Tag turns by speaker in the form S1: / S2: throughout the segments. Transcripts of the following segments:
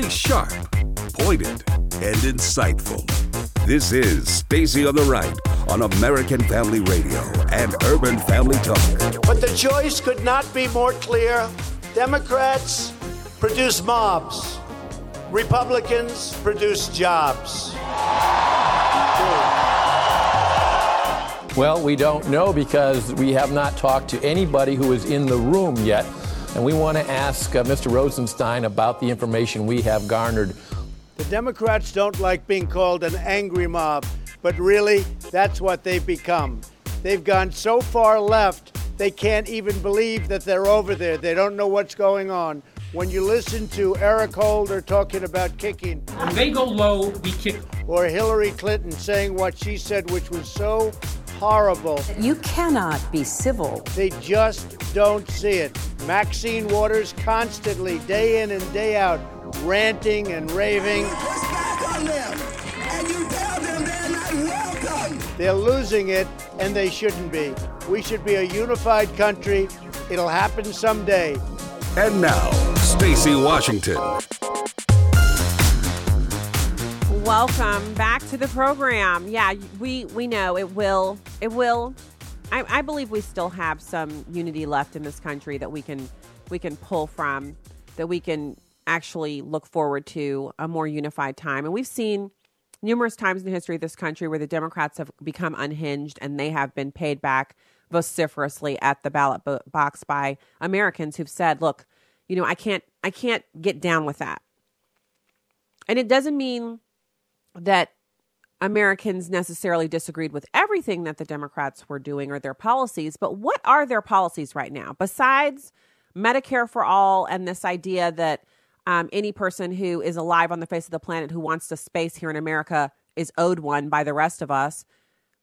S1: She's sharp, pointed, and insightful. This is Stacy on the Right on American Family Radio and Urban Family Talk.
S2: But the choice could not be more clear. Democrats produce mobs. Republicans produce jobs.
S3: Well, we don't know because we have not talked to anybody who is in the room yet. And we want to ask uh, Mr. Rosenstein about the information we have garnered.
S2: The Democrats don't like being called an angry mob, but really, that's what they've become. They've gone so far left, they can't even believe that they're over there. They don't know what's going on. When you listen to Eric Holder talking about kicking,
S4: When they go low, we kick.
S2: or Hillary Clinton saying what she said, which was so horrible,
S5: You cannot be civil.
S2: they just don't see it. Maxine Waters constantly, day in and day out, ranting and raving. They're losing it, and they shouldn't be. We should be a unified country. It'll happen someday.
S1: And now, Stacy Washington.
S6: Welcome back to the program. Yeah, we we know it will it will. I, I believe we still have some unity left in this country that we can we can pull from, that we can actually look forward to a more unified time. And we've seen numerous times in the history of this country where the Democrats have become unhinged and they have been paid back vociferously at the ballot bo- box by Americans who've said, "Look, you know, I can't I can't get down with that." And it doesn't mean that Americans necessarily disagreed with everything that the Democrats were doing or their policies, but what are their policies right now besides Medicare for all and this idea that um, any person who is alive on the face of the planet who wants to space here in America is owed one by the rest of us?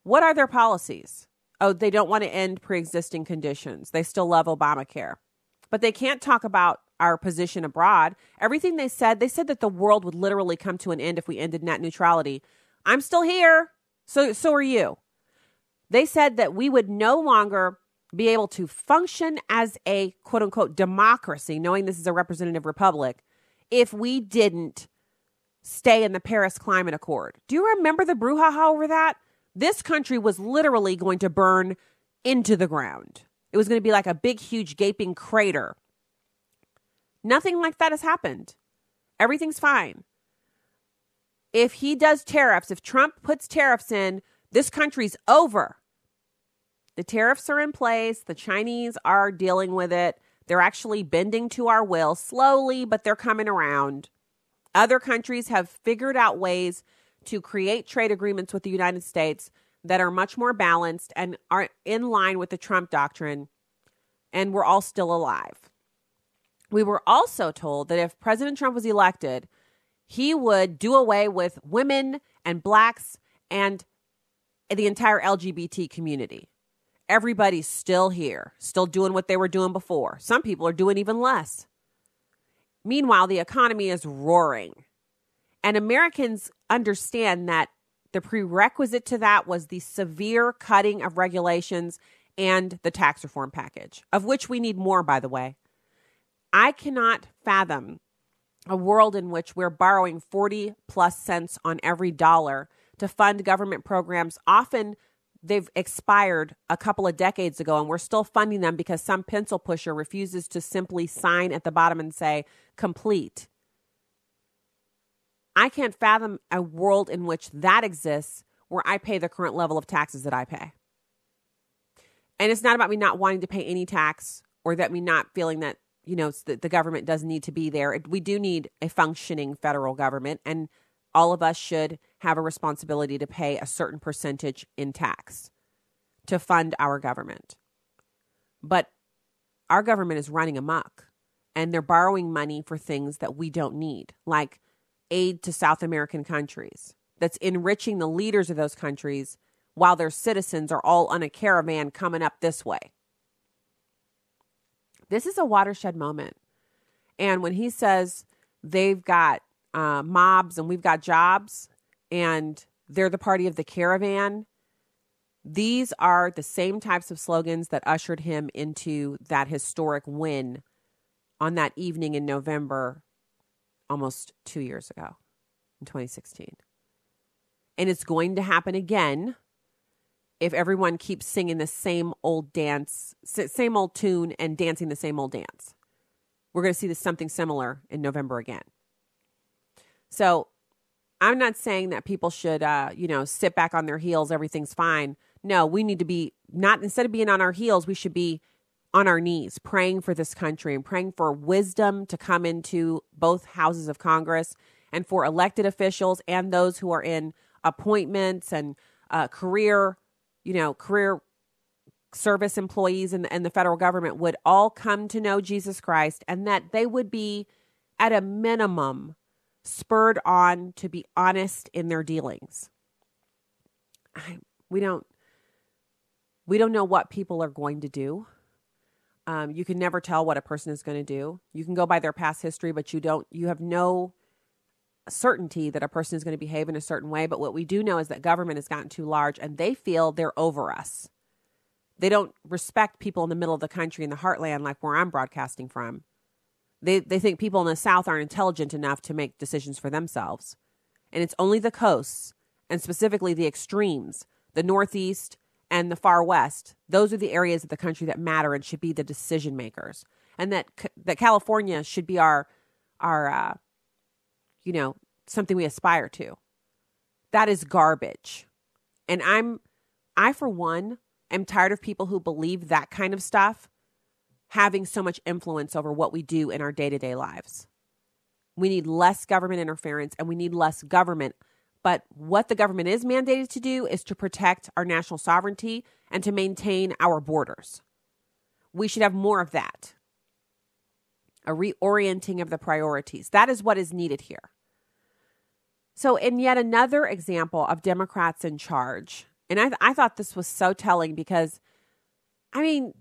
S6: What are their policies? Oh, they don't want to end pre existing conditions. They still love Obamacare. But they can't talk about our position abroad. Everything they said, they said that the world would literally come to an end if we ended net neutrality. I'm still here. So so are you. They said that we would no longer be able to function as a quote unquote democracy, knowing this is a representative republic, if we didn't stay in the Paris Climate Accord. Do you remember the brouhaha over that? This country was literally going to burn into the ground. It was going to be like a big, huge, gaping crater. Nothing like that has happened. Everything's fine. If he does tariffs, if Trump puts tariffs in, this country's over. The tariffs are in place. The Chinese are dealing with it. They're actually bending to our will slowly, but they're coming around. Other countries have figured out ways to create trade agreements with the United States that are much more balanced and are in line with the Trump doctrine, and we're all still alive. We were also told that if President Trump was elected, he would do away with women and blacks and the entire LGBT community. Everybody's still here, still doing what they were doing before. Some people are doing even less. Meanwhile, the economy is roaring. And Americans understand that the prerequisite to that was the severe cutting of regulations and the tax reform package, of which we need more, by the way. I cannot fathom a world in which we're borrowing 40 plus cents on every dollar to fund government programs. Often they've expired a couple of decades ago and we're still funding them because some pencil pusher refuses to simply sign at the bottom and say complete. I can't fathom a world in which that exists where I pay the current level of taxes that I pay. And it's not about me not wanting to pay any tax or that me not feeling that, you know, the, the government does need to be there. We do need a functioning federal government, and all of us should have a responsibility to pay a certain percentage in tax to fund our government. But our government is running amok and they're borrowing money for things that we don't need, like aid to South American countries that's enriching the leaders of those countries while their citizens are all on a caravan coming up this way. This is a watershed moment. And when he says they've got uh, mobs and we've got jobs and they're the party of the caravan, these are the same types of slogans that ushered him into that historic win on that evening in November almost two years ago in 2016. And it's going to happen again if everyone keeps singing the same old dance, same old tune, and dancing the same old dance. We're going to see this something similar in November again. So I'm not saying that people should, uh, you know, sit back on their heels, everything's fine. No, we need to be not instead of being on our heels, we should be on our knees praying for this country and praying for wisdom to come into both houses of Congress and for elected officials and those who are in appointments and uh, career, you know, career service employees and, and the federal government would all come to know Jesus Christ and that they would be, at a minimum, spurred on to be honest in their dealings. I, we don't we don't know what people are going to do. Um, you can never tell what a person is going to do. You can go by their past history, but you don't. You have no certainty that a person is going to behave in a certain way. But what we do know is that government has gotten too large, and they feel they're over us. They don't respect people in the middle of the country in the heartland, like where I'm broadcasting from. They they think people in the South aren't intelligent enough to make decisions for themselves, and it's only the coasts and specifically the extremes, the Northeast and the far west those are the areas of the country that matter and should be the decision makers. And that that california should be our our uh, you know something we aspire to. That is garbage. And i'm i for one am tired of people who believe that kind of stuff having so much influence over what we do in our day-to-day lives. We need less government interference and we need less government but what the government is mandated to do is to protect our national sovereignty and to maintain our borders. We should have more of that. A reorienting of the priorities. That is what is needed here. So, in yet another example of Democrats in charge, and I, th- I thought this was so telling because, I mean,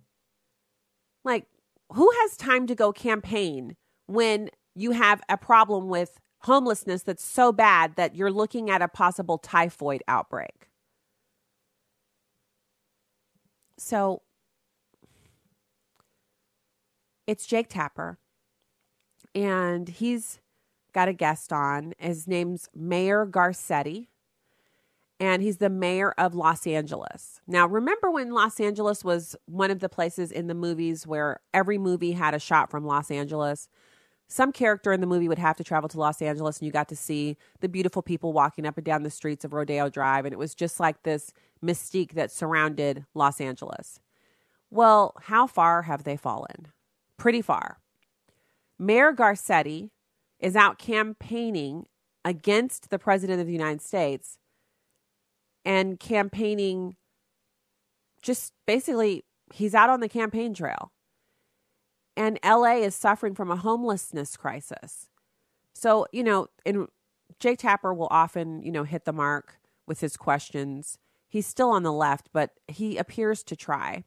S6: like, who has time to go campaign when you have a problem with homelessness that's so bad that you're looking at a possible typhoid outbreak. So it's Jake Tapper, and he's got a guest on. His name's Mayor Garcetti, and he's the mayor of Los Angeles. Now, remember when Los Angeles was one of the places in the movies where every movie had a shot from Los Angeles? Some character in the movie would have to travel to Los Angeles and you got to see the beautiful people walking up and down the streets of Rodeo Drive. And it was just like this mystique that surrounded Los Angeles. Well, how far have they fallen? Pretty far. Mayor Garcetti is out campaigning against the President of the United States and campaigning just basically, he's out on the campaign trail and LA is suffering from a homelessness crisis. So, you know, and Jake Tapper will often, you know, hit the mark with his questions. He's still on the left, but he appears to try.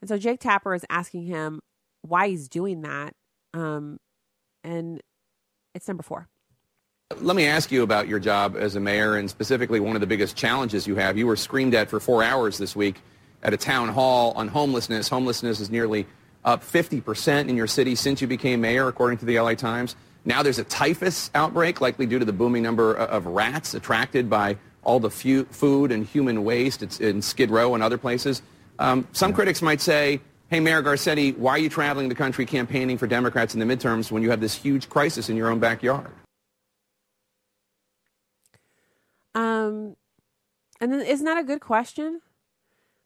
S6: And so Jake Tapper is asking him why he's doing that. Um, and it's number four.
S7: Let me ask you about your job as a mayor and specifically one of the biggest challenges you have. You were screamed at for four hours this week at a town hall on homelessness. Homelessness is nearly up 50% in your city since you became mayor, according to the LA Times. Now there's a typhus outbreak, likely due to the booming number of rats attracted by all the food and human waste it's in Skid Row and other places. Um, some yeah. critics might say, hey, Mayor Garcetti, why are you traveling the country campaigning for Democrats in the midterms when you have this huge crisis in your own backyard?
S6: Um, and then isn't that a good question?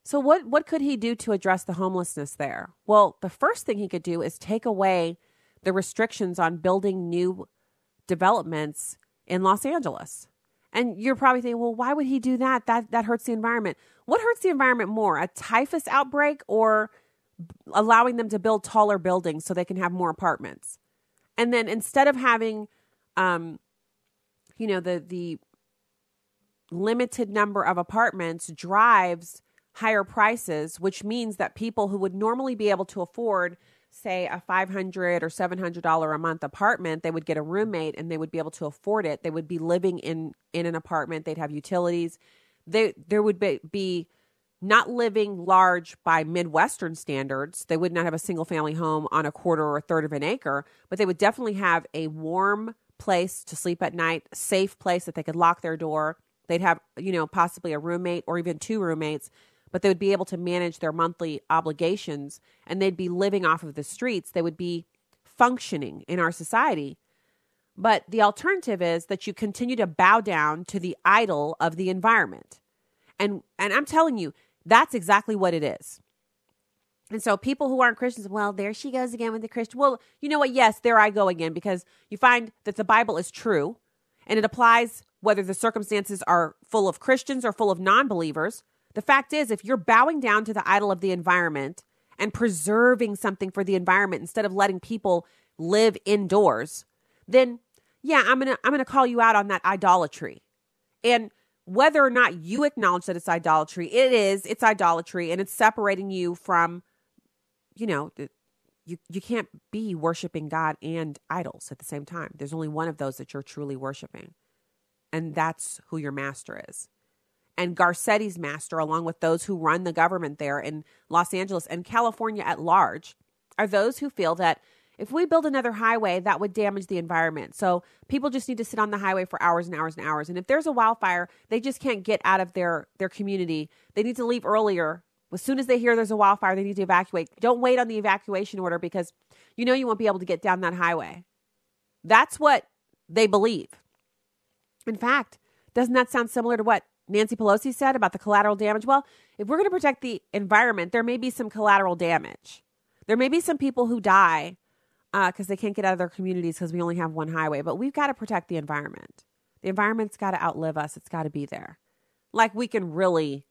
S6: So what what could he do to address the homelessness there? Well, the first thing he could do is take away the restrictions on building new developments in Los Angeles. And you're probably thinking, well, why would he do that? That that hurts the environment. What hurts the environment more, a typhus outbreak or allowing them to build taller buildings so they can have more apartments? And then instead of having, um, you know, the the limited number of apartments drives higher prices, which means that people who would normally be able to afford, say, a 500 or $700 a month apartment, they would get a roommate and they would be able to afford it. They would be living in, in an apartment, they'd have utilities. They, there would be, be not living large by Midwestern standards. They would not have a single family home on a quarter or a third of an acre, but they would definitely have a warm place to sleep at night, safe place that they could lock their door. They'd have, you know, possibly a roommate or even two roommates, but they would be able to manage their monthly obligations and they'd be living off of the streets. They would be functioning in our society. But the alternative is that you continue to bow down to the idol of the environment. And and I'm telling you, that's exactly what it is. And so people who aren't Christians, well, there she goes again with the Christian. Well, you know what? Yes, there I go again because you find that the Bible is true and it applies whether the circumstances are full of Christians or full of non believers. The fact is, if you're bowing down to the idol of the environment and preserving something for the environment instead of letting people live indoors, then yeah, I'm going to I'm going to call you out on that idolatry. And whether or not you acknowledge that it's idolatry, it is, it's idolatry and it's separating you from, you know, you, you can't be worshiping God and idols at the same time. There's only one of those that you're truly worshiping. And that's who your master is. And Garcetti's master, along with those who run the government there in Los Angeles and California at large, are those who feel that if we build another highway, that would damage the environment. So people just need to sit on the highway for hours and hours and hours. And if there's a wildfire, they just can't get out of their their community. They need to leave earlier. As soon as they hear there's a wildfire, they need to evacuate. Don't wait on the evacuation order because you know you won't be able to get down that highway. That's what they believe. In fact, doesn't that sound similar to what Nancy Pelosi said about the collateral damage? Well, if we're going to protect the environment, there may be some collateral damage. There may be some people who die because uh, they can't get out of their communities because we only have one highway. But we've got to protect the environment. The environment's got to outlive us. It's got to be there. Like we can really,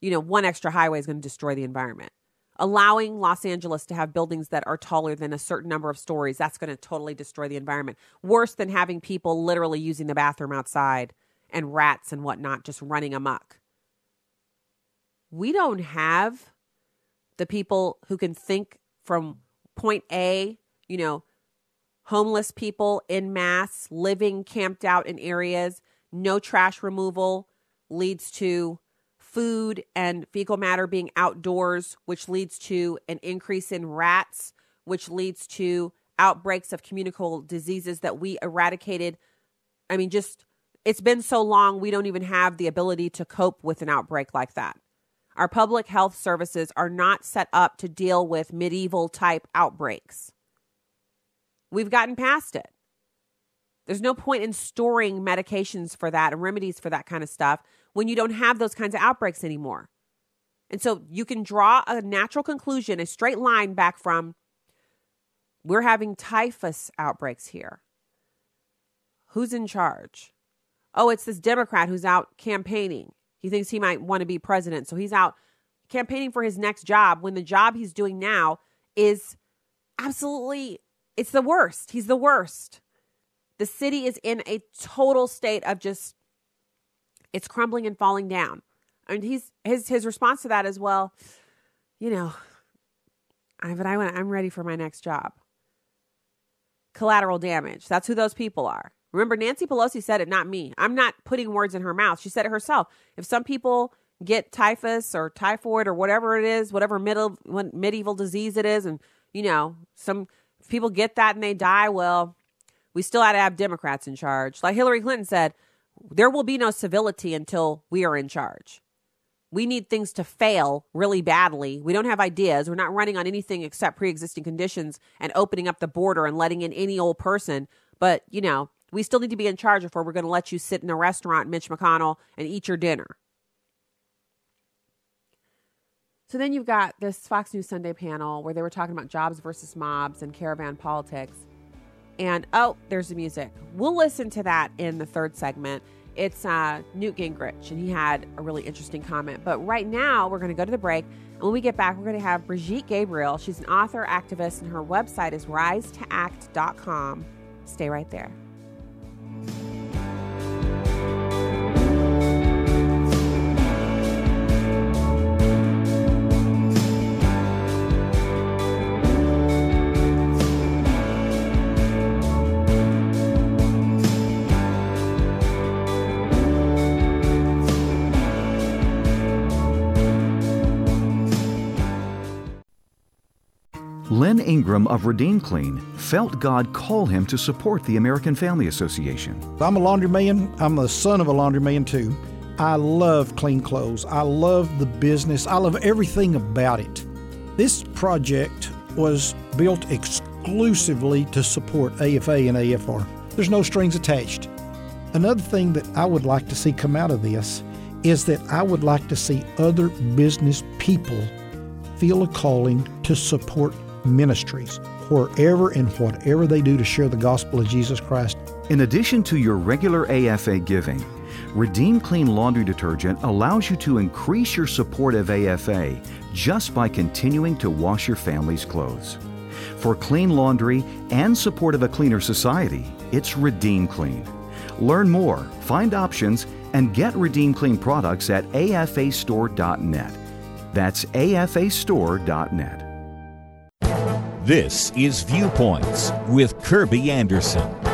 S6: you know, one extra highway is going to destroy the environment. Allowing Los Angeles to have buildings that are taller than a certain number of stories, that's going to totally destroy the environment. Worse than having people literally using the bathroom outside and rats and whatnot just running amok. We don't have the people who can think from point A you know, homeless people in mass living camped out in areas, no trash removal leads to food and fecal matter being outdoors, which leads to an increase in rats, which leads to outbreaks of communicable diseases that we eradicated. I mean, just it's been so long, we don't even have the ability to cope with an outbreak like that. Our public health services are not set up to deal with medieval type outbreaks. We've gotten past it. There's no point in storing medications for that and remedies for that kind of stuff when you don't have those kinds of outbreaks anymore. And so you can draw a natural conclusion, a straight line back from we're having typhus outbreaks here. Who's in charge? Oh, it's this Democrat who's out campaigning. He thinks he might want to be president. So he's out campaigning for his next job when the job he's doing now is absolutely it's the worst. He's the worst. The city is in a total state of just it's crumbling and falling down. And he's his his response to that is well, you know, I but I went I'm ready for my next job. Collateral damage. That's who those people are. Remember Nancy Pelosi said it, not me. I'm not putting words in her mouth. She said it herself. If some people get typhus or typhoid or whatever it is, whatever middle medieval disease it is and you know, some people get that and they die, well, we still had to have Democrats in charge. Like Hillary Clinton said, there will be no civility until we are in charge. We need things to fail really badly. We don't have ideas. We're not running on anything except pre existing conditions and opening up the border and letting in any old person. But, you know, we still need to be in charge before we're going to let you sit in a restaurant, Mitch McConnell, and eat your dinner. So then you've got this Fox News Sunday panel where they were talking about jobs versus mobs and caravan politics. And oh, there's the music. We'll listen to that in the third segment. It's uh, Newt Gingrich, and he had a really interesting comment. But right now, we're going to go to the break. And when we get back, we're going to have Brigitte Gabriel. She's an author, activist, and her website is risetoact.com. Stay right there.
S8: Bye. Ingram of Redeem Clean felt God call him to support the American Family Association.
S9: I'm a laundryman. I'm the son of a laundryman, too. I love clean clothes. I love the business. I love everything about it. This project was built exclusively to support AFA and AFR. There's no strings attached. Another thing that I would like to see come out of this is that I would like to see other business people feel a calling to support ministries wherever and whatever they do to share the gospel of Jesus Christ.
S8: In addition to your regular AFA giving, Redeem Clean Laundry Detergent allows you to increase your support of AFA just by continuing to wash your family's clothes. For clean laundry and support of a cleaner society, it's Redeem Clean. Learn more, find options, and get Redeem Clean products at afastore.net. That's afastore.net.
S10: This is Viewpoints with Kirby Anderson.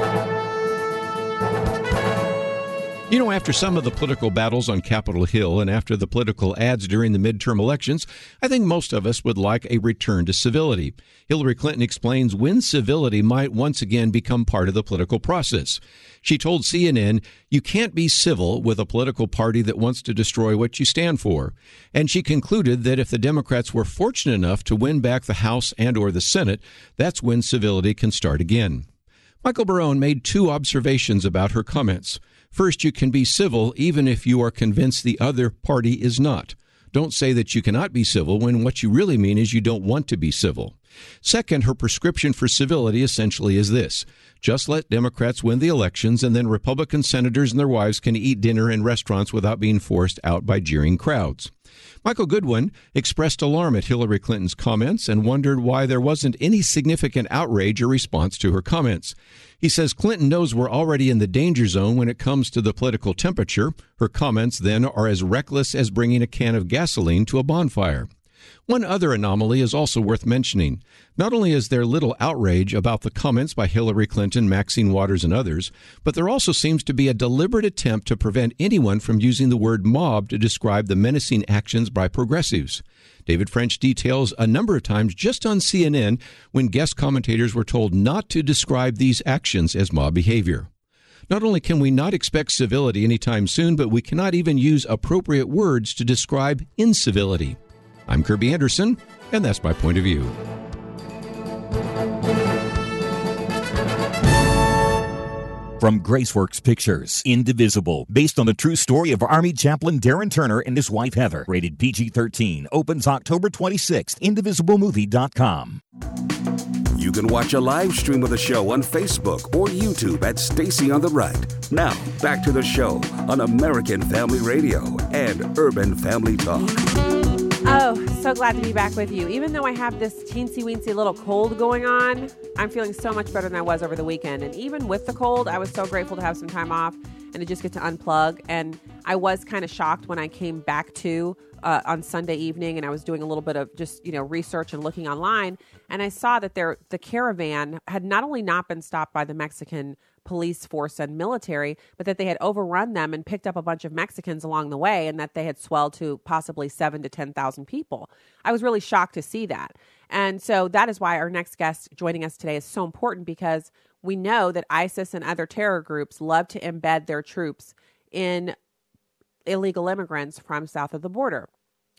S11: You know, after some of the political battles on Capitol Hill and after the political ads during the midterm elections, I think most of us would like a return to civility. Hillary Clinton explains when civility might once again become part of the political process. She told CNN, You can't be civil with a political party that wants to destroy what you stand for. And she concluded that if the Democrats were fortunate enough to win back the House and or the Senate, that's when civility can start again. Michael Barone made two observations about her comments. First, you can be civil even if you are convinced the other party is not. Don't say that you cannot be civil when what you really mean is you don't want to be civil. Second, her prescription for civility essentially is this just let Democrats win the elections, and then Republican senators and their wives can eat dinner in restaurants without being forced out by jeering crowds. Michael Goodwin expressed alarm at Hillary Clinton's comments and wondered why there wasn't any significant outrage or response to her comments. He says Clinton knows we're already in the danger zone when it comes to the political temperature. Her comments then are as reckless as bringing a can of gasoline to a bonfire. One other anomaly is also worth mentioning. Not only is there little outrage about the comments by Hillary Clinton, Maxine Waters, and others, but there also seems to be a deliberate attempt to prevent anyone from using the word mob to describe the menacing actions by progressives. David French details a number of times just on CNN when guest commentators were told not to describe these actions as mob behavior. Not only can we not expect civility anytime soon, but we cannot even use appropriate words to describe incivility. I'm Kirby Anderson, and that's my point of view.
S10: From Graceworks Pictures, Indivisible, based on the true story of Army chaplain Darren Turner and his wife Heather. Rated PG 13. Opens October 26th. IndivisibleMovie.com.
S1: You can watch a live stream of the show on Facebook or YouTube at Stacy on the Right. Now, back to the show on American Family Radio and Urban Family Talk.
S6: Oh, so glad to be back with you. Even though I have this teensy weensy little cold going on, I'm feeling so much better than I was over the weekend. And even with the cold, I was so grateful to have some time off and to just get to unplug. And I was kind of shocked when I came back to uh, on Sunday evening and I was doing a little bit of just, you know, research and looking online. And I saw that there, the caravan had not only not been stopped by the Mexican police force and military, but that they had overrun them and picked up a bunch of Mexicans along the way, and that they had swelled to possibly seven to 10,000 people. I was really shocked to see that. And so that is why our next guest joining us today is so important because we know that ISIS and other terror groups love to embed their troops in illegal immigrants from south of the border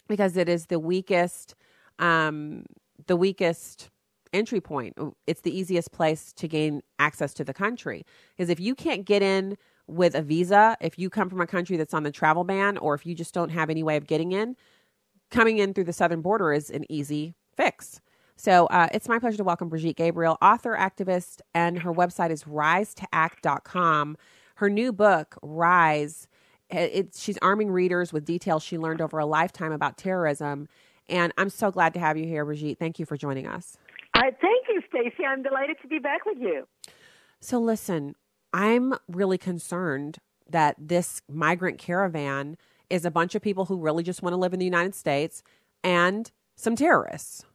S6: because it is the weakest um, the weakest entry point. It's the easiest place to gain access to the country. Because if you can't get in with a visa, if you come from a country that's on the travel ban, or if you just don't have any way of getting in, coming in through the southern border is an easy fix. So uh, it's my pleasure to welcome Brigitte Gabriel, author, activist, and her website is risetoact.com. Her new book, Rise, it, she's arming readers with details she learned over a lifetime about terrorism. And I'm so glad to have you here, Brigitte. Thank you for joining us.
S12: I thank you, Stacy. I'm delighted to be back with you.
S6: So listen, I'm really concerned that this migrant caravan is a bunch of people who really just want to live in the United States and some terrorists.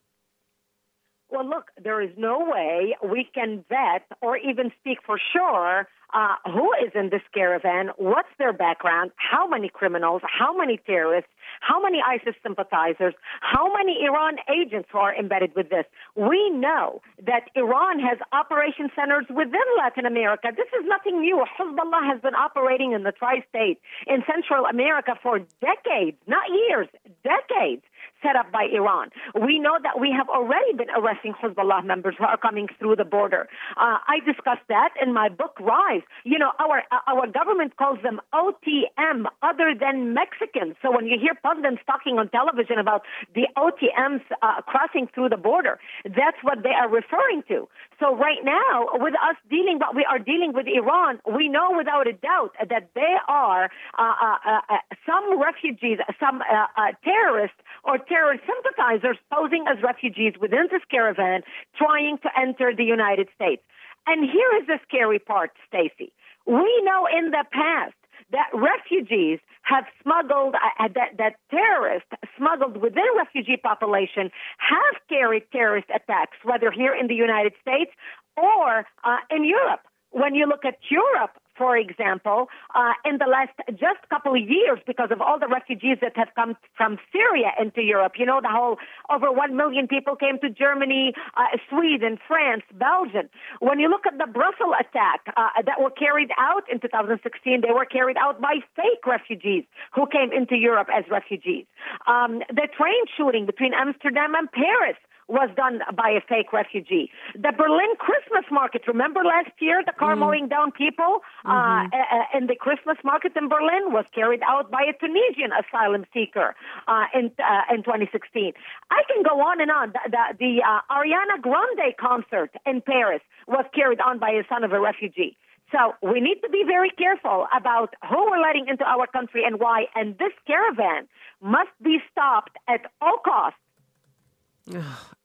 S12: Well, look, there is no way we can vet or even speak for sure uh, who is in this caravan, what's their background, how many criminals, how many terrorists, how many ISIS sympathizers, how many Iran agents who are embedded with this. We know that Iran has operation centers within Latin America. This is nothing new. Hezbollah has been operating in the tri state in Central America for decades, not years, decades set up by Iran. We know that we have already been arresting Hezbollah members who are coming through the border. Uh, I discussed that in my book, Rise. You know, our our government calls them OTM, other than Mexicans. So when you hear pundits talking on television about the OTMs uh, crossing through the border, that's what they are referring to. So right now, with us dealing what we are dealing with Iran, we know without a doubt that they are uh, uh, uh some refugees, some uh, uh, terrorists or terrorist sympathizers posing as refugees within this caravan trying to enter the United States. And here is the scary part, Stacy. We know in the past that refugees have smuggled, uh, that, that terrorists smuggled within refugee population have carried terrorist attacks, whether here in the United States or uh, in Europe. When you look at Europe, for example, uh, in the last just couple of years because of all the refugees that have come from Syria into Europe. You know, the whole over 1 million people came to Germany, uh, Sweden, France, Belgium. When you look at the Brussels attack uh, that were carried out in 2016, they were carried out by fake refugees who came into Europe as refugees. Um, the train shooting between Amsterdam and Paris was done by a fake refugee. The Berlin Christmas market, remember last year, the car mm. mowing down people uh, mm-hmm. uh, in the Christmas market in Berlin was carried out by a Tunisian asylum seeker uh, in uh, in 2016. I can go on and on. The, the, the uh, Ariana Grande concert in Paris was carried on by a son of a refugee. So we need to be very careful about who we're letting into our country and why. And this caravan must be stopped at all costs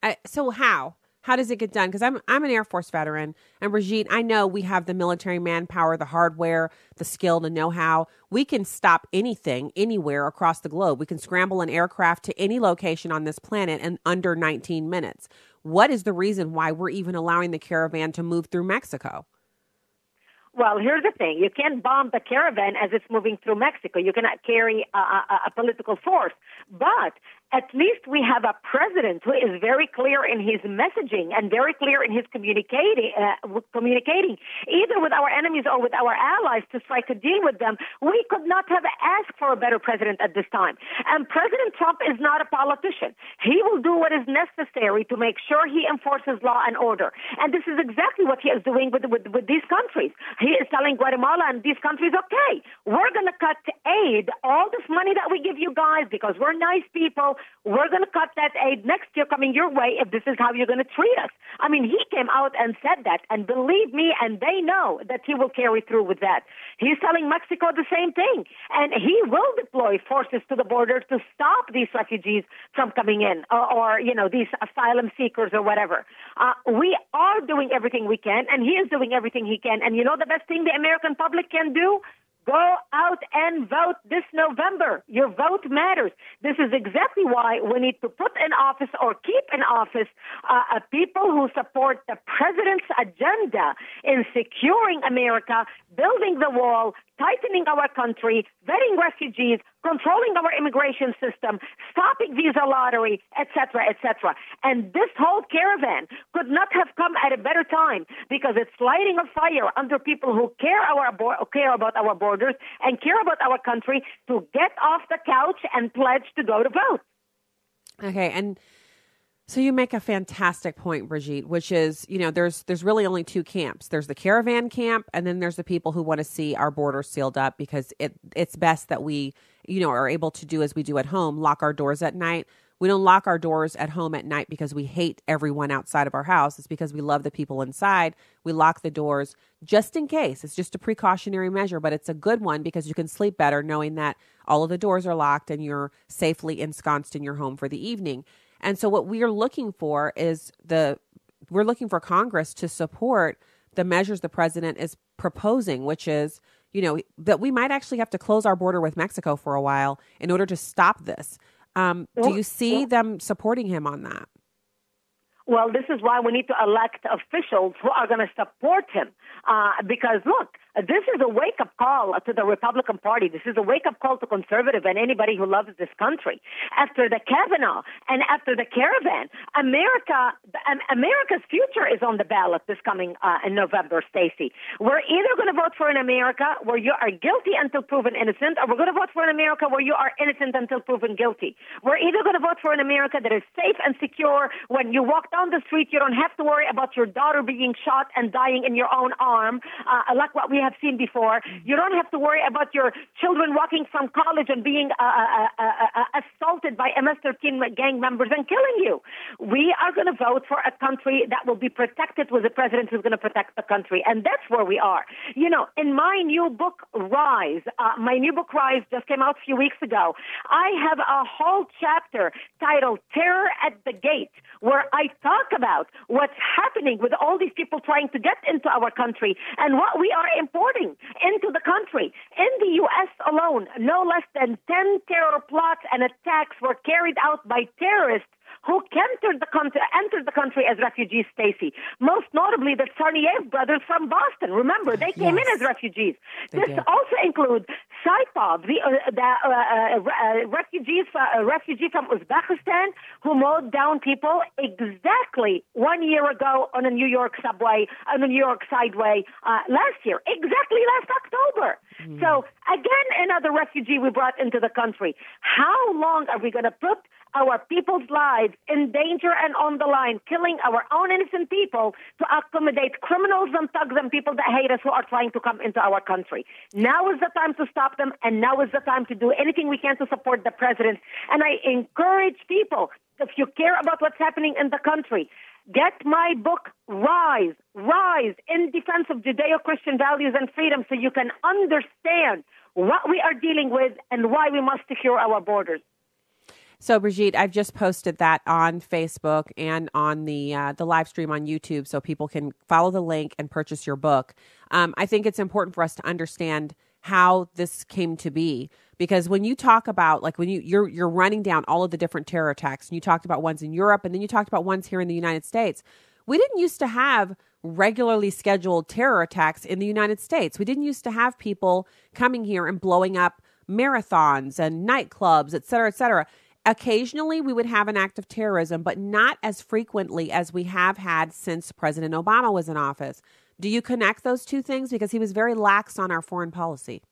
S6: I, so how? How does it get done? Because I'm I'm an Air Force veteran, and Brigitte, I know we have the military manpower, the hardware, the skill, the know-how. We can stop anything anywhere across the globe. We can scramble an aircraft to any location on this planet in under 19 minutes. What is the reason why we're even allowing the caravan to move through Mexico?
S12: Well, here's the thing: you can't bomb the caravan as it's moving through Mexico. You cannot carry a, a, a political force, but at least we have a president who is very clear in his messaging and very clear in his communicating, uh, communicating either with our enemies or with our allies to strike a deal with them. We could not have asked for a better president at this time. And President Trump is not a politician. He will do what is necessary to make sure he enforces law and order. And this is exactly what he is doing with, with, with these countries. He is telling Guatemala and these countries, okay, we're going to cut aid, all this money that we give you guys because we're nice people we're going to cut that aid next year coming your way if this is how you're going to treat us. I mean, he came out and said that, and believe me, and they know that he will carry through with that. He's telling Mexico the same thing, and he will deploy forces to the border to stop these refugees from coming in, or, or you know, these asylum seekers or whatever. Uh, we are doing everything we can, and he is doing everything he can. And you know the best thing the American public can do? Go out and vote this November. Your vote matters. This is exactly why we need to put in office or keep in office uh, people who support the president's agenda in securing America, building the wall, tightening our country, vetting refugees, controlling our immigration system, stopping visa lottery, etc., etc. And this whole caravan could not have come at a better time because it's lighting a fire under people who care our care about our borders and care about our country to get off the couch and pledge to go to vote.
S6: Okay, and so you make a fantastic point, Brigitte, which is, you know, there's there's really only two camps. There's the caravan camp, and then there's the people who want to see our borders sealed up because it it's best that we, you know, are able to do as we do at home, lock our doors at night. We don't lock our doors at home at night because we hate everyone outside of our house. It's because we love the people inside. We lock the doors just in case. It's just a precautionary measure, but it's a good one because you can sleep better knowing that all of the doors are locked and you're safely ensconced in your home for the evening. And so what we are looking for is the we're looking for Congress to support the measures the president is proposing, which is, you know, that we might actually have to close our border with Mexico for a while in order to stop this. Um, do you see them supporting him on that?
S12: Well, this is why we need to elect officials who are going to support him. Uh, because look, this is a wake up call to the Republican Party. This is a wake up call to conservative and anybody who loves this country. After the Kavanaugh and after the caravan, America, America's future is on the ballot this coming uh, in November, Stacy. We're either going to vote for an America where you are guilty until proven innocent, or we're going to vote for an America where you are innocent until proven guilty. We're either going to vote for an America that is safe and secure when you walk down the street, you don't have to worry about your daughter being shot and dying in your own arm, uh, like what we have seen before. You don't have to worry about your children walking from college and being uh, uh, uh, uh assaulted by MS-13 gang members and killing you. We are going to vote for a country that will be protected with a president who's going to protect the country, and that's where we are. You know, in my new book, Rise, uh, my new book, Rise, just came out a few weeks ago. I have a whole chapter titled "Terror at the Gate," where I talk about what's happening with all these people trying to get into our country and what we are importing into the country. In the U.S. alone, no less than 10 terror plots and attacks were carried out by terrorists who entered the country, entered the country as refugees, Stacy. Most notably, the Tsarnaev brothers from Boston. Remember, they came yes. in as refugees. They this did. also includes Saipov, the, uh, the uh, uh, uh refugees, uh, refugee from Uzbekistan, who mowed down people exactly one year ago on a New York subway, on a New York sideway uh, last year, exactly last October. Mm. So again, another refugee we brought into the country. How long are we going to put our people's lives in danger and on the line, killing our own innocent people to accommodate criminals and thugs and people that hate us who are trying to come into our country. Now is the time to stop them, and now is the time to do anything we can to support the president. And I encourage people, if you care about what's happening in the country, Get my book, Rise, Rise in Defense of Judeo Christian Values and Freedom, so you can understand what we are dealing with and why we must secure our borders.
S6: So, Brigitte, I've just posted that on Facebook and on the uh, the live stream on YouTube, so people can follow the link and purchase your book. Um, I think it's important for us to understand how this came to be because when you talk about like when you you're you're running down all of the different terror attacks and you talked about ones in Europe and then you talked about ones here in the United States we didn't used to have regularly scheduled terror attacks in the United States we didn't used to have people coming here and blowing up marathons and nightclubs et cetera et cetera Occasionally, we would have an act of terrorism, but not as frequently as we have had since President Obama was in office. Do you connect those two things? Because he was very lax on our foreign policy.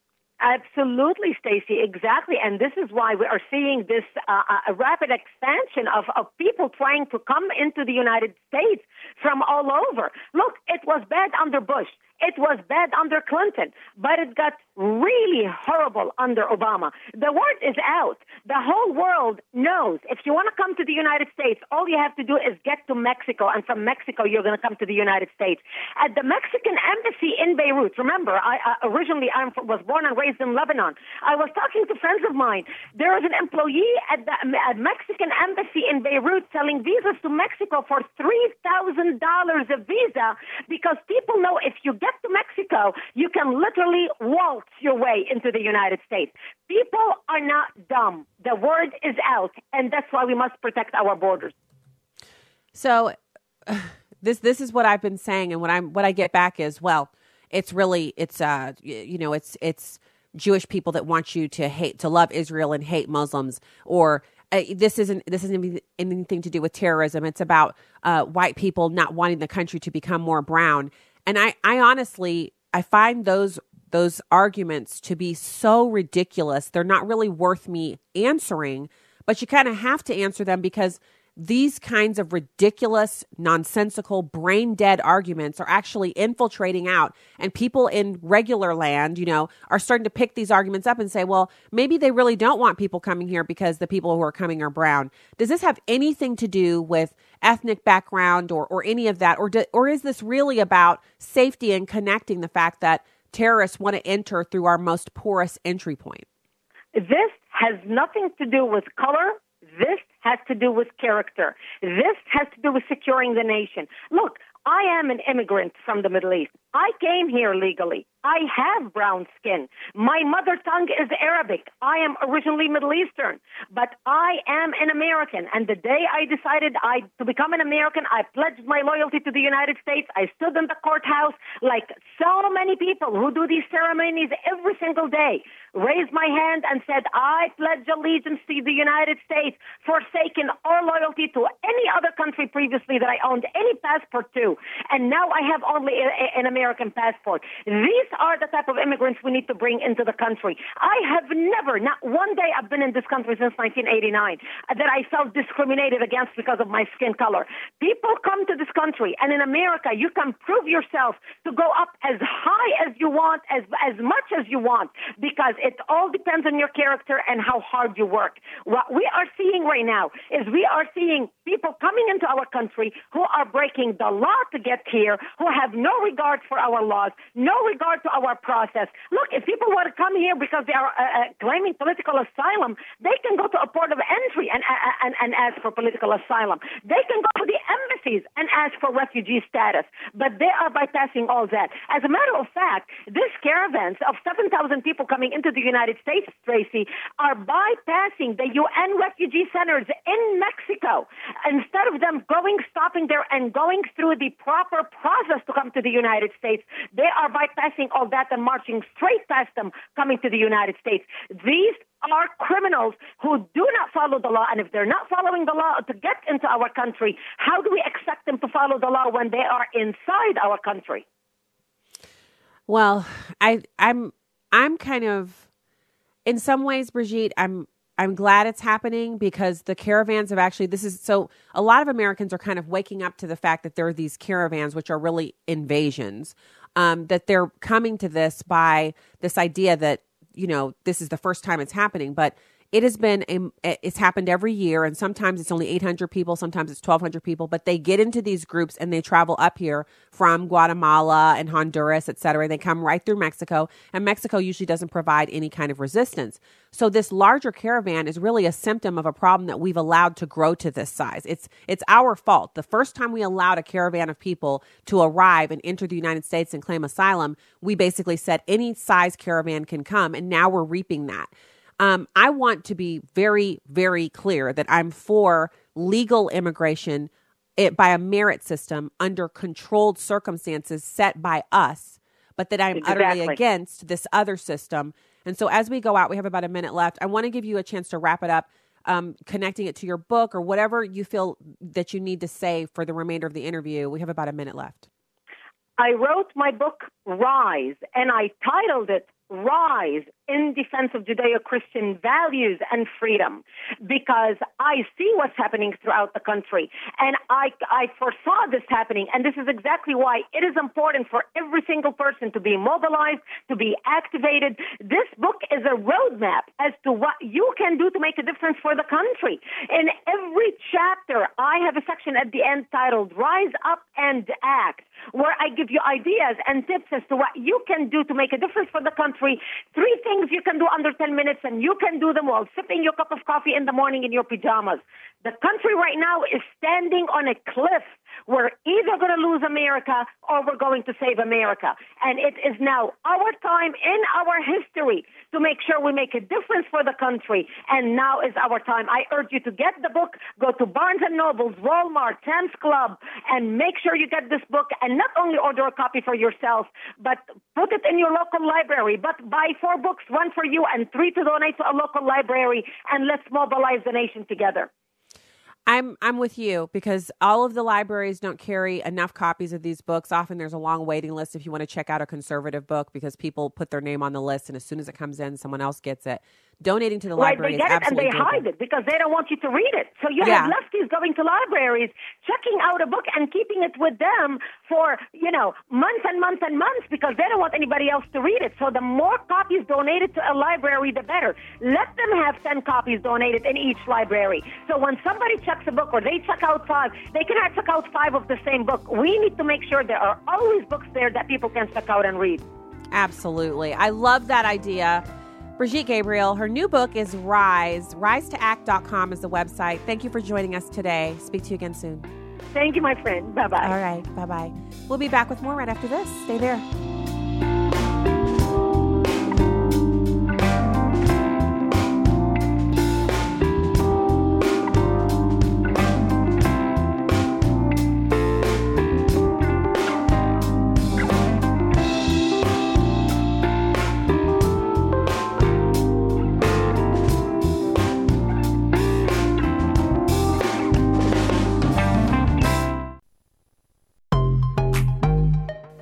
S12: Absolutely, Stacy. Exactly, and this is why we are seeing this uh, uh, rapid expansion of, of people trying to come into the United States from all over. Look, it was bad under Bush. It was bad under Clinton, but it got really horrible under Obama. The word is out. The whole world knows if you want to come to the United States, all you have to do is get to Mexico, and from Mexico, you're going to come to the United States. At the Mexican embassy in Beirut, remember, I uh, originally I was born and raised in Lebanon. I was talking to friends of mine. There is an employee at the at Mexican embassy in Beirut selling visas to Mexico for $3,000 a visa because people know if you get to Mexico, you can literally waltz your way into the United States. People are not dumb. The word is out, and that's why we must protect our borders.
S6: So, this this is what I've been saying, and what I'm what I get back is well, it's really it's uh you know it's it's Jewish people that want you to hate to love Israel and hate Muslims, or uh, this isn't this isn't anything to do with terrorism. It's about uh, white people not wanting the country to become more brown. And I, I honestly, I find those those arguments to be so ridiculous. They're not really worth me answering, but you kind of have to answer them because these kinds of ridiculous, nonsensical, brain dead arguments are actually infiltrating out. And people in regular land, you know, are starting to pick these arguments up and say, well, maybe they really don't want people coming here because the people who are coming are brown. Does this have anything to do with ethnic background or, or any of that? Or, do, or is this really about safety and connecting the fact that terrorists want to enter through our most porous entry point?
S12: This has nothing to do with color. This has to do with character. This has to do with securing the nation. Look, I am an immigrant from the Middle East. I came here legally. I have brown skin. My mother tongue is Arabic. I am originally Middle Eastern, but I am an American. And the day I decided I to become an American, I pledged my loyalty to the United States. I stood in the courthouse like so many people who do these ceremonies every single day, raised my hand and said, I pledge allegiance to the United States, forsaking all loyalty to any other country previously that I owned any passport to. And now I have only a, a, an American passport. These are the type of immigrants we need to bring into the country. I have never, not one day I've been in this country since 1989, uh, that I felt discriminated against because of my skin color. People come to this country, and in America, you can prove yourself to go up as high as you want, as, as much as you want, because it all depends on your character and how hard you work. What we are seeing right now is we are seeing people coming into our country who are breaking the law to get here, who have no regard for our laws, no regard to our process. Look, if people want to come here because they are uh, uh, claiming political asylum, they can go to a port of entry and, uh, uh, and, and ask for political asylum. They can go to the embassies and ask for refugee status, but they are bypassing all that. As a matter of fact, this caravans of 7,000 people coming into the United States, Stacy, are bypassing the UN refugee centers in Mexico. Instead of them going, stopping there and going through the proper process to come to the United States, they are bypassing all that and marching straight past them coming to the United States. These are criminals who do not follow the law. And if they're not following the law to get into our country, how do we expect them to follow the law when they are inside our country?
S6: Well, I I'm I'm kind of in some ways, Brigitte, I'm I'm glad it's happening because the caravans have actually this is so a lot of Americans are kind of waking up to the fact that there are these caravans which are really invasions. Um, that they're coming to this by this idea that you know this is the first time it's happening, but it has been a, it's happened every year and sometimes it's only 800 people sometimes it's 1200 people but they get into these groups and they travel up here from guatemala and honduras et cetera. They come right through mexico and mexico usually doesn't provide any kind of resistance. So this larger caravan is really a symptom of a problem that we've allowed to grow to this size. It's it's our fault. The first time we allowed a caravan of people to arrive and enter the united states and claim asylum we basically said any size caravan can come and now we're reaping that um, I want to be very, very clear that I'm for legal immigration it, by a merit system under controlled circumstances set by us, but that I'm exactly. utterly against this other system. And so, as we go out, we have about a minute left. I want to give you a chance to wrap it up, um, connecting it to your book or whatever you feel that you need to say for the remainder of the interview. We have about a minute left.
S12: I wrote my book, Rise, and I titled it rise in defense of Judeo Christian values and freedom because I see what's happening throughout the country. And I, I foresaw this happening. And this is exactly why it is important for every single person to be mobilized, to be activated. This book is a roadmap as to what you can do to make a difference for the country. In every chapter, I have a section at the end titled Rise Up and Act, where I give you ideas and tips as to what you can do to make a difference for the country. Three things things you can do under 10 minutes, and you can do them while sipping your cup of coffee in the morning in your pajamas. The country right now is standing on a cliff. We're either going to lose America or we're going to save America. And it is now our time in our history to make sure we make a difference for the country. And now is our time. I urge you to get the book, go to Barnes and Nobles, Walmart, Sam's Club, and make sure you get this book and not only order a copy for yourself, but put it in your local library. But buy four books, one for you and three to donate to a local library, and let's mobilize the nation together.
S6: I'm I'm with you because all of the libraries don't carry enough copies of these books. Often there's a long waiting list if you want to check out a conservative book because people put their name on the list and as soon as it comes in someone else gets it donating to the
S12: right,
S6: library
S12: they get
S6: it
S12: and they hide it because they don't want you to read it. So you yeah. have lefties going to libraries, checking out a book and keeping it with them for you know months and months and months because they don't want anybody else to read it. So the more copies donated to a library, the better. Let them have ten copies donated in each library. So when somebody checks a book or they check out five, they cannot check out five of the same book. We need to make sure there are always books there that people can check out and read.
S6: Absolutely. I love that idea. Brigitte Gabriel, her new book is Rise. RiseToAct.com is the website. Thank you for joining us today. Speak to you again soon.
S12: Thank you, my friend. Bye bye.
S6: All right. Bye bye. We'll be back with more right after this. Stay there.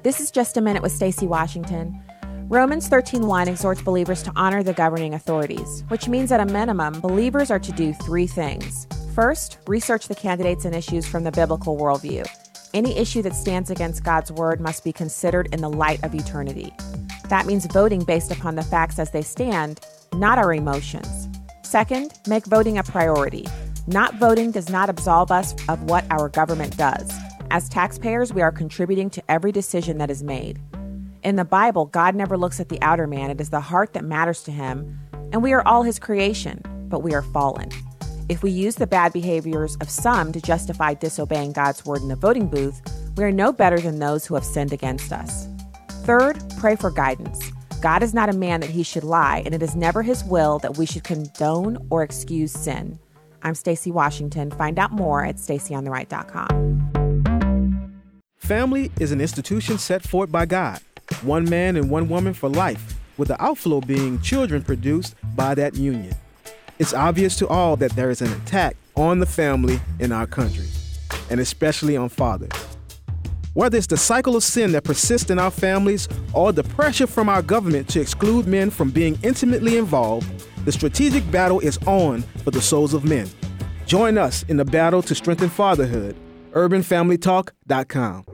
S6: This is just a minute with Stacy Washington. Romans 13:1 exhorts believers to honor the governing authorities, which means at a minimum believers are to do 3 things. First, research the candidates and issues from the biblical worldview. Any issue that stands against God's word must be considered in the light of eternity. That means voting based upon the facts as they stand, not our emotions. Second, make voting a priority. Not voting does not absolve us of what our government does. As taxpayers, we are contributing to every decision that is made. In the Bible, God never looks at the outer man, it is the heart that matters to him, and we are all his creation, but we are fallen. If we use the bad behaviors of some to justify disobeying God's word in the voting booth, we are no better than those who have sinned against us. Third, pray for guidance. God is not a man that he should lie, and it is never his will that we should condone or excuse sin. I'm Stacy Washington. Find out more at stacyontheright.com.
S13: Family is an institution set forth by God, one man and one woman for life, with the outflow being children produced by that union. It's obvious to all that there is an attack on the family in our country, and especially on fathers. Whether it's the cycle of sin that persists in our families or the pressure from our government to exclude men from being intimately involved, the strategic battle is on for the souls of men. Join us in the battle to strengthen fatherhood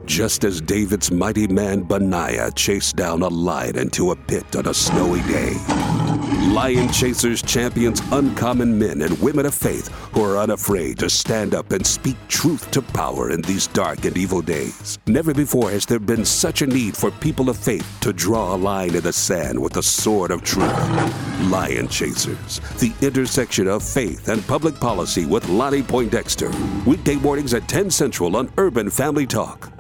S1: Just as David's mighty man Benaiah chased down a lion into a pit on a snowy day, Lion Chasers champions uncommon men and women of faith who are unafraid to stand up and speak truth to power in these dark and evil days. Never before has there been such a need for people of faith to draw a line in the sand with the sword of truth. Lion Chasers, the intersection of faith and public policy with Lonnie Poindexter. Weekday mornings at 10 Central on Urban Family Talk.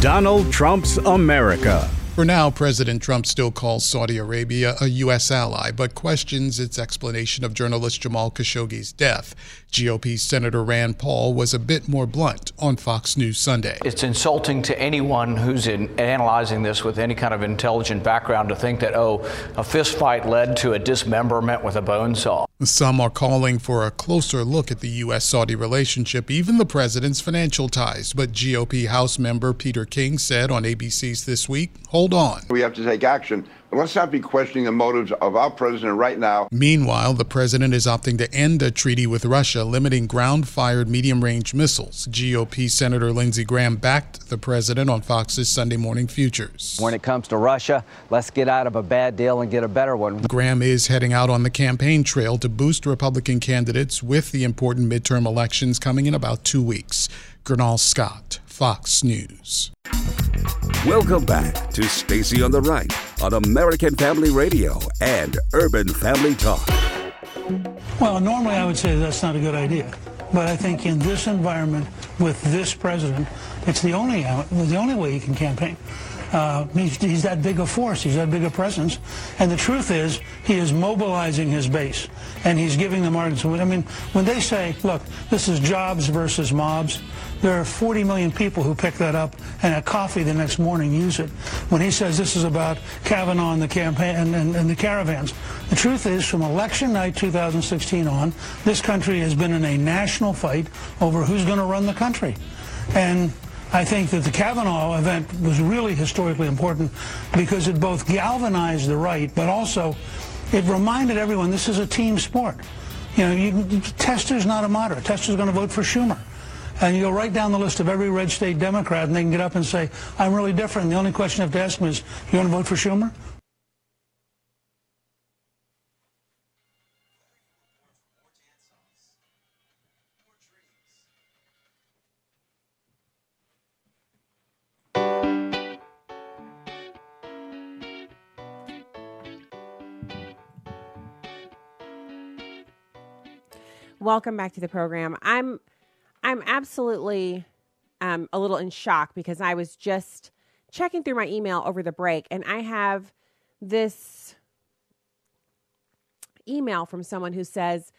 S14: Donald Trump's America.
S15: For now, President Trump still calls Saudi Arabia a U.S. ally, but questions its explanation of journalist Jamal Khashoggi's death. GOP Senator Rand Paul was a bit more blunt on Fox News Sunday.
S16: It's insulting to anyone who's in analyzing this with any kind of intelligent background to think that, oh, a fistfight led to a dismemberment with a bone saw.
S15: Some are calling for a closer look at the U.S. Saudi relationship, even the president's financial ties. But GOP House member Peter King said on ABC's This Week, hold on.
S17: We have to take action. But let's not be questioning the motives of our president right now.
S15: Meanwhile, the president is opting to end a treaty with Russia limiting ground fired medium range missiles. GOP Senator Lindsey Graham backed the president on Fox's Sunday Morning Futures.
S18: When it comes to Russia, let's get out of a bad deal and get a better one.
S15: Graham is heading out on the campaign trail to boost Republican candidates with the important midterm elections coming in about two weeks. Gernal Scott, Fox News.
S1: Welcome back to Stacy on the Right on American Family Radio and Urban Family Talk.
S19: Well, normally I would say that's not a good idea. But I think in this environment with this president, it's the only the only way you can campaign. Uh, he's, he's, that big a force. He's that big a presence. And the truth is, he is mobilizing his base, and he's giving them arguments. I mean, when they say, "Look, this is jobs versus mobs," there are 40 million people who pick that up and at coffee the next morning use it. When he says this is about Kavanaugh and the campaign and, and, and the caravans, the truth is, from election night 2016 on, this country has been in a national fight over who's going to run the country, and I think that the Kavanaugh event was really historically important because it both galvanized the right, but also it reminded everyone this is a team sport. You know, you, Tester's not a moderate. Tester's going to vote for Schumer. And you'll write down the list of every red state Democrat, and they can get up and say, I'm really different. The only question you have to ask them is, you want to vote for Schumer?
S6: Welcome back to the program. I'm I'm absolutely um, a little in shock because I was just checking through my email over the break and I have this email from someone who says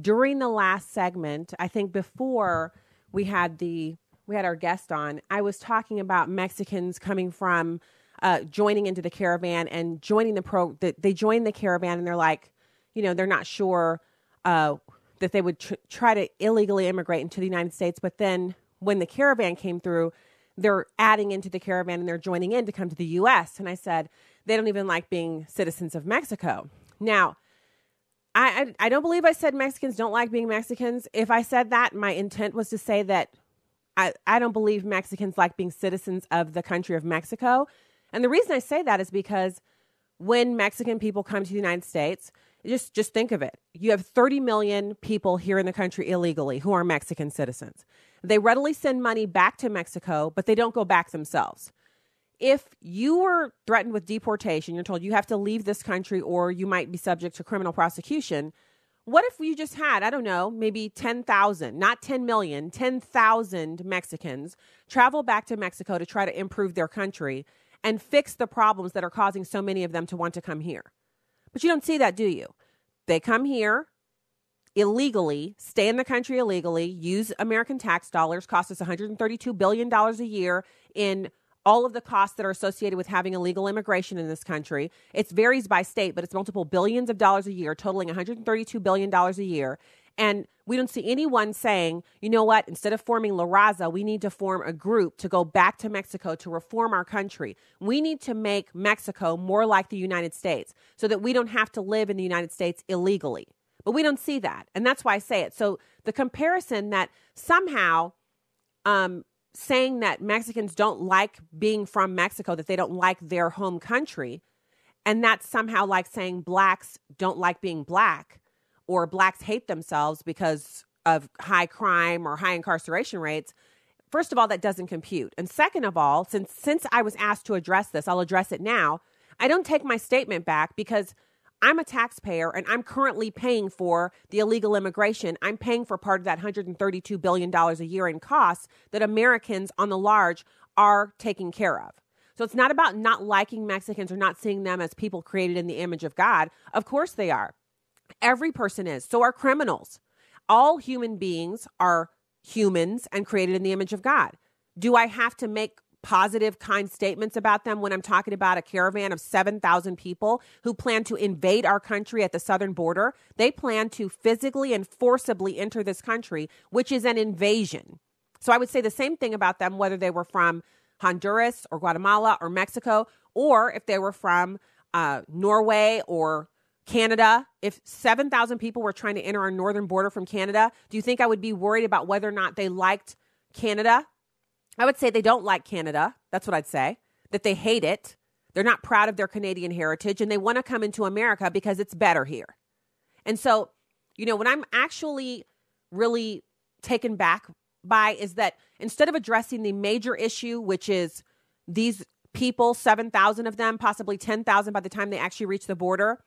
S6: during the last segment, I think before we had the we had our guest on, I was talking about Mexicans coming from uh, joining into the caravan and joining the pro. The, they joined the caravan and they're like, you know, they're not sure uh, that they would tr- try to illegally immigrate into the United States, but then when the caravan came through, they're adding into the caravan and they're joining in to come to the U.S. And I said they don't even like being citizens of Mexico. Now, I, I, I don't believe I said Mexicans don't like being Mexicans. If I said that, my intent was to say that I, I don't believe Mexicans like being citizens of the country of Mexico. And the reason I say that is because when Mexican people come to the United States, just just think of it. You have 30 million people here in the country illegally who are Mexican citizens. They readily send money back to Mexico, but they don't go back themselves. If you were threatened with deportation, you're told you have to leave this country or you might be subject to criminal prosecution. What if you just had, I don't know, maybe 10,000, not 10 million, 10,000 Mexicans travel back to Mexico to try to improve their country and fix the problems that are causing so many of them to want to come here? But you don't see that, do you? They come here illegally, stay in the country illegally, use American tax dollars, cost us $132 billion a year in all of the costs that are associated with having illegal immigration in this country. It varies by state, but it's multiple billions of dollars a year, totaling $132 billion a year. And we don't see anyone saying, you know what, instead of forming La Raza, we need to form a group to go back to Mexico to reform our country. We need to make Mexico more like the United States so that we don't have to live in the United States illegally. But we don't see that. And that's why I say it. So the comparison that somehow um, saying that Mexicans don't like being from Mexico, that they don't like their home country, and that's somehow like saying blacks don't like being black or blacks hate themselves because of high crime or high incarceration rates. First of all, that doesn't compute. And second of all, since since I was asked to address this, I'll address it now. I don't take my statement back because I'm a taxpayer and I'm currently paying for the illegal immigration. I'm paying for part of that $132 billion a year in costs that Americans on the large are taking care of. So it's not about not liking Mexicans or not seeing them as people created in the image of God. Of course they are. Every person is. So are criminals. All human beings are humans and created in the image of God. Do I have to make positive, kind statements about them when I'm talking about a caravan of 7,000 people who plan to invade our country at the southern border. They plan to physically and forcibly enter this country, which is an invasion. So I would say the same thing about them, whether they were from Honduras or Guatemala or Mexico, or if they were from uh, Norway or Canada, if 7,000 people were trying to enter our northern border from Canada, do you think I would be worried about whether or not they liked Canada I would say they don't like Canada. That's what I'd say. That they hate it. They're not proud of their Canadian heritage and they want to come into America because it's better here. And so, you know, what I'm actually really taken back by is that instead of addressing the major issue, which is these people, 7,000 of them, possibly 10,000 by the time they actually reach the border,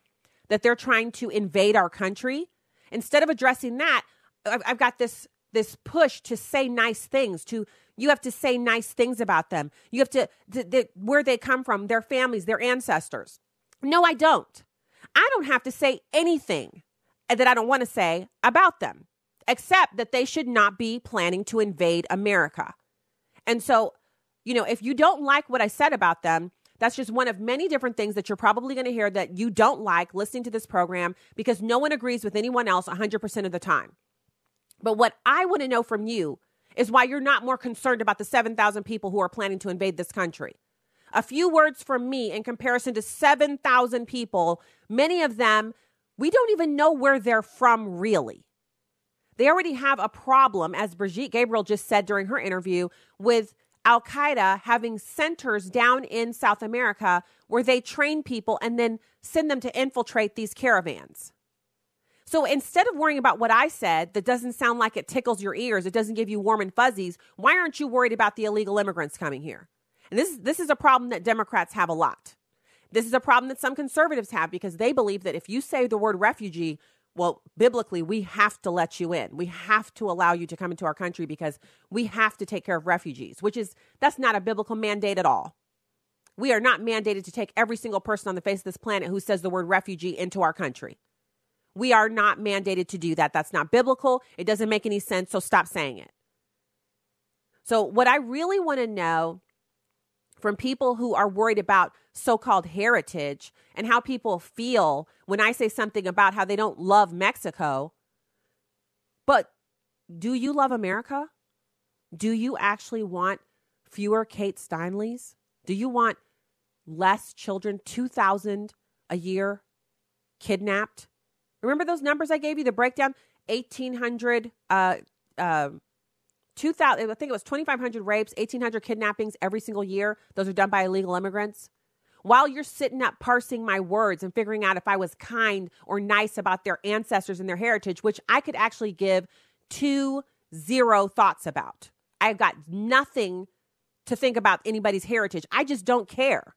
S6: that they're trying to invade our country, instead of addressing that, I've got this this push to say nice things to you have to say nice things about them. You have to where they come from their families their ancestors. No i don't. I don't have to say anything that i don't want to say about them except that they should not be planning to invade america. And so you know if you don't like what i said about them that's just one of many different things that you're probably going to hear that you don't like listening to this program because no one agrees with anyone else 100% of the time but what I want to know from you is why you're not more concerned about the 7,000 people who are planning to invade this country. A few words from me in comparison to 7,000 people, many of them, we don't even know where they're from really. They already have a problem, as Brigitte Gabriel just said during her interview, with Al Qaeda having centers down in South America where they train people and then send them to infiltrate these caravans. So instead of worrying about what I said that doesn't sound like it tickles your ears, it doesn't give you warm and fuzzies, why aren't you worried about the illegal immigrants coming here? And this, this is a problem that Democrats have a lot. This is a problem that some conservatives have because they believe that if you say the word refugee, well, biblically, we have to let you in. We have to allow you to come into our country because we have to take care of refugees, which is, that's not a biblical mandate at all. We are not mandated to take every single person on the face of this planet who says the word refugee into our country. We are not mandated to do that. That's not biblical. It doesn't make any sense. So stop saying it. So, what I really want to know from people who are worried about so called heritage and how people feel when I say something about how they don't love Mexico. But do you love America? Do you actually want fewer Kate Steinles? Do you want less children, 2,000 a year kidnapped? Remember those numbers I gave you, the breakdown? 1,800, uh, uh, 2,000, I think it was 2,500 rapes, 1,800 kidnappings every single year. Those are done by illegal immigrants. While you're sitting up parsing my words and figuring out if I was kind or nice about their ancestors and their heritage, which I could actually give two zero thoughts about. I've got nothing to think about anybody's heritage. I just don't care.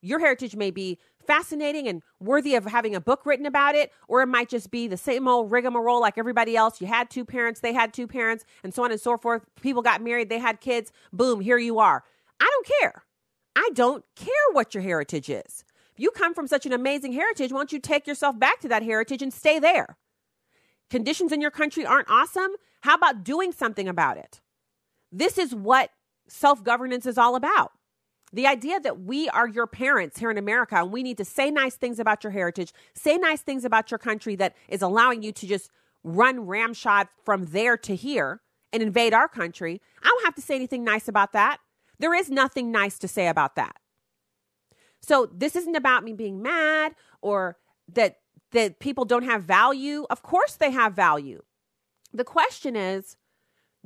S6: Your heritage may be fascinating and worthy of having a book written about it, or it might just be the same old rigmarole like everybody else. You had two parents, they had two parents, and so on and so forth. People got married, they had kids. Boom, here you are. I don't care. I don't care what your heritage is. If you come from such an amazing heritage, why don't you take yourself back to that heritage and stay there? Conditions in your country aren't awesome. How about doing something about it? This is what self governance is all about. The idea that we are your parents here in America and we need to say nice things about your heritage, say nice things about your country that is allowing you to just run ramshot from there to here and invade our country. I don't have to say anything nice about that. There is nothing nice to say about that. So this isn't about me being mad or that that people don't have value. Of course they have value. The question is,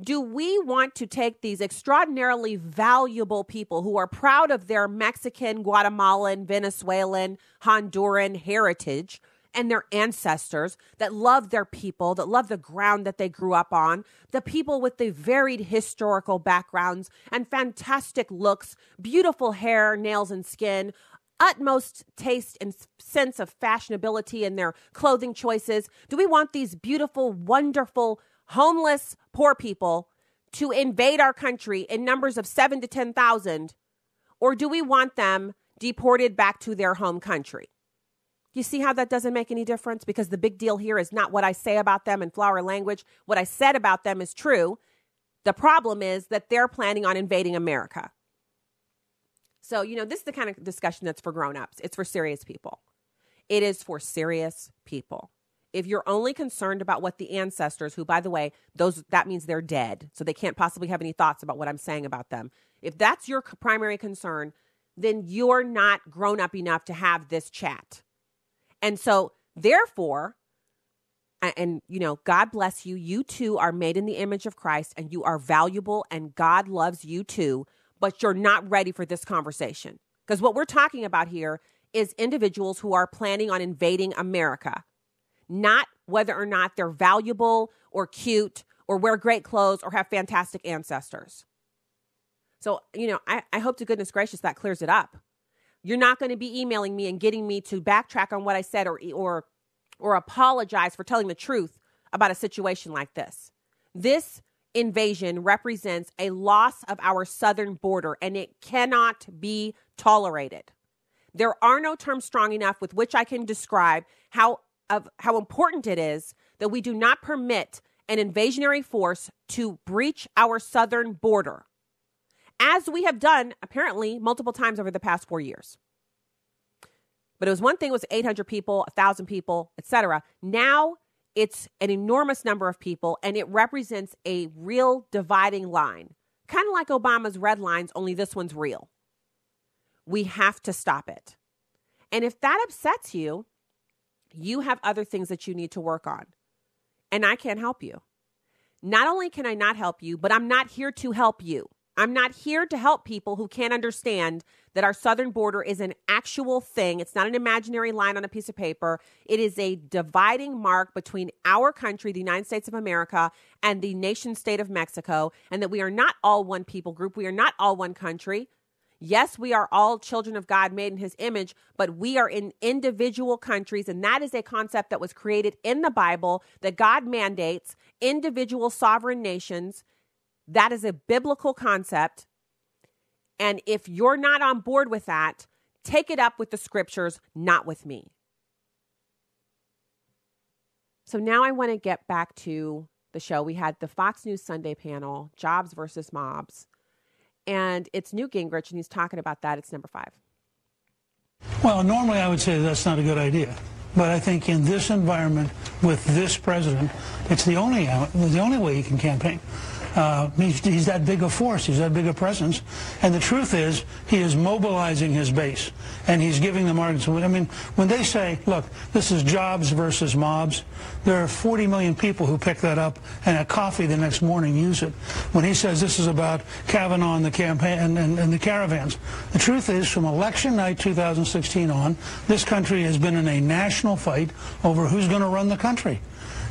S6: do we want to take these extraordinarily valuable people who are proud of their Mexican, Guatemalan, Venezuelan, Honduran heritage and their ancestors that love their people, that love the ground that they grew up on, the people with the varied historical backgrounds and fantastic looks, beautiful hair, nails, and skin, utmost taste and sense of fashionability in their clothing choices? Do we want these beautiful, wonderful, homeless, poor people to invade our country in numbers of seven to 10,000? Or do we want them deported back to their home country? You see how that doesn't make any difference? Because the big deal here is not what I say about them in flower language. What I said about them is true. The problem is that they're planning on invading America. So, you know, this is the kind of discussion that's for grown-ups. It's for serious people. It is for serious people if you're only concerned about what the ancestors who by the way those that means they're dead so they can't possibly have any thoughts about what i'm saying about them if that's your primary concern then you're not grown up enough to have this chat and so therefore and you know god bless you you too are made in the image of christ and you are valuable and god loves you too but you're not ready for this conversation because what we're talking about here is individuals who are planning on invading america not whether or not they're valuable or cute or wear great clothes or have fantastic ancestors. So, you know, I, I hope to goodness gracious that clears it up. You're not going to be emailing me and getting me to backtrack on what I said or or or apologize for telling the truth about a situation like this. This invasion represents a loss of our southern border and it cannot be tolerated. There are no terms strong enough with which I can describe how of how important it is that we do not permit an invasionary force to breach our southern border, as we have done apparently multiple times over the past four years. But it was one thing was 800 people, 1,000 people, etc. Now it's an enormous number of people, and it represents a real dividing line, kind of like Obama's red lines, only this one's real. We have to stop it. And if that upsets you, you have other things that you need to work on, and I can't help you. Not only can I not help you, but I'm not here to help you. I'm not here to help people who can't understand that our southern border is an actual thing. It's not an imaginary line on a piece of paper. It is a dividing mark between our country, the United States of America, and the nation state of Mexico, and that we are not all one people group. We are not all one country. Yes, we are all children of God made in his image, but we are in individual countries. And that is a concept that was created in the Bible that God mandates individual sovereign nations. That is a biblical concept. And if you're not on board with that, take it up with the scriptures, not with me. So now I want to get back to the show. We had the Fox News Sunday panel, Jobs versus Mobs. And it's Newt Gingrich, and he's talking about that. It's number five.
S19: Well, normally I would say that's not a good idea. But I think in this environment with this president, it's the only, the only way you can campaign. Uh, he's, he's, that big a force. He's that big a presence. And the truth is, he is mobilizing his base. And he's giving them arguments. I mean, when they say, look, this is jobs versus mobs, there are 40 million people who pick that up and at coffee the next morning use it. When he says this is about Kavanaugh and the campaign and, and, and the caravans, the truth is, from election night 2016 on, this country has been in a national fight over who's going to run the country.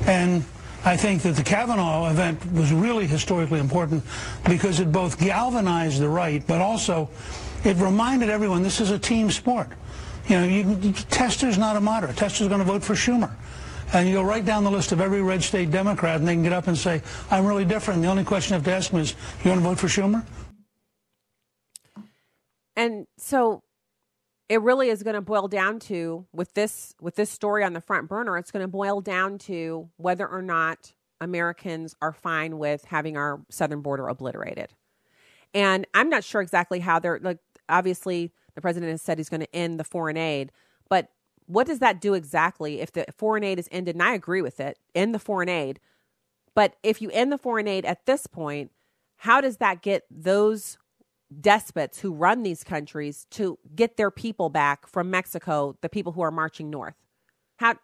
S19: And I think that the Kavanaugh event was really historically important because it both galvanized the right, but also it reminded everyone this is a team sport. You know, you, Tester's not a moderate. Tester's going to vote for Schumer. And you go right down the list of every red state Democrat, and they can get up and say, I'm really different. The only question you have to ask them is, you want to vote for Schumer?
S6: And so it really is going to boil down to with this with this story on the front burner it's going to boil down to whether or not americans are fine with having our southern border obliterated. And i'm not sure exactly how they're like obviously the president has said he's going to end the foreign aid but what does that do exactly if the foreign aid is ended? And i agree with it end the foreign aid. But if you end the foreign aid at this point how does that get those despots who run these countries to get their people back from Mexico, the people who are marching north? How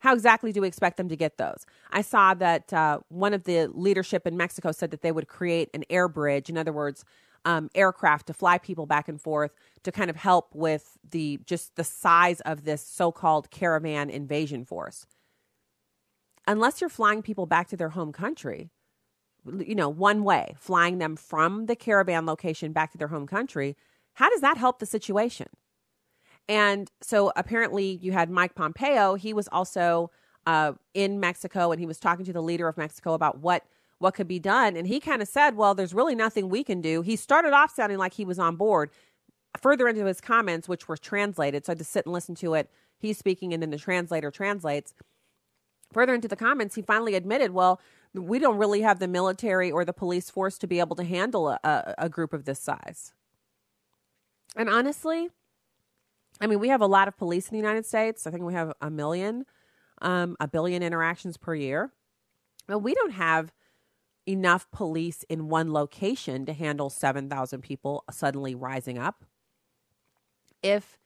S6: how exactly do we expect them to get those? I saw that uh, one of the leadership in Mexico said that they would create an air bridge, in other words, um, aircraft to fly people back and forth to kind of help with the just the size of this so-called caravan invasion force. Unless you're flying people back to their home country, you know, one way, flying them from the caravan location back to their home country, how does that help the situation? And so apparently you had Mike Pompeo. He was also uh, in Mexico and he was talking to the leader of Mexico about what what could be done. And he kind of said, well, there's really nothing we can do. He started off sounding like he was on board. Further into his comments, which were translated, so I had to sit and listen to it. He's speaking and then the translator translates. Further into the comments, he finally admitted, well, we don't really have the military or the police force to be able to handle a, a, group of this size. And honestly, I mean, we have a lot of police in the United States. I think we have a million, um, a billion interactions per year. But we don't have enough police in one location to handle 7,000 people suddenly rising up. If,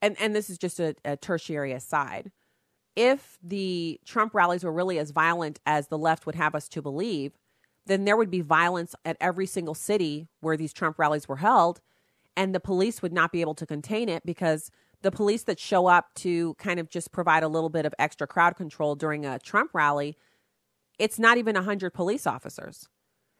S6: and, and this is just a, a tertiary aside, if the Trump rallies were really as violent as the left would have us to believe, then there would be violence at every single city where these Trump rallies were held, and the police would not be able to contain it because the police that show up to kind of just provide a little bit of extra crowd control during a Trump rally, it's not even 100 police officers.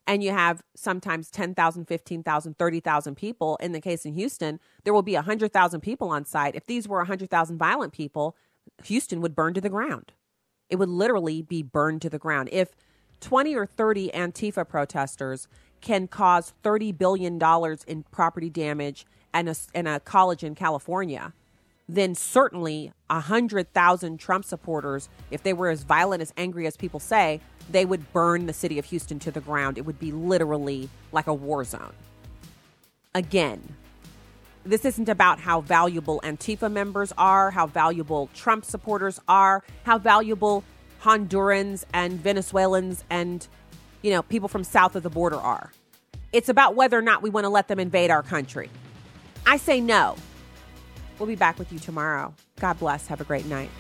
S6: And you have sometimes 10,000, 15,000, 30,000 people. In the case in Houston, there will be 100,000 people on site. If these were 100,000 violent people, Houston would burn to the ground. It would literally be burned to the ground. If 20 or 30 Antifa protesters can cause $30 billion in property damage and a, and a college in California, then certainly 100,000 Trump supporters, if they were as violent, as angry as people say, they would burn the city of Houston to the ground. It would be literally like a war zone. Again, this isn't about how valuable Antifa members are, how valuable Trump supporters are, how valuable Hondurans and Venezuelans and you know people from south of the border are. It's about whether or not we want to let them invade our country. I say no. We'll be back with you tomorrow. God bless. Have a great night.